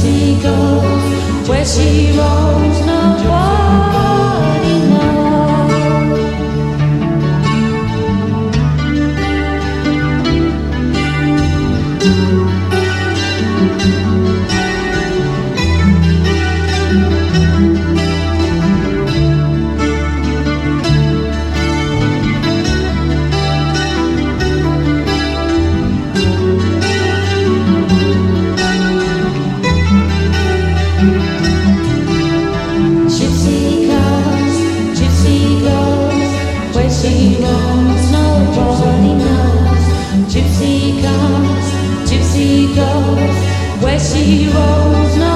she goes, where she roams no more. Gypsy goes, where she roams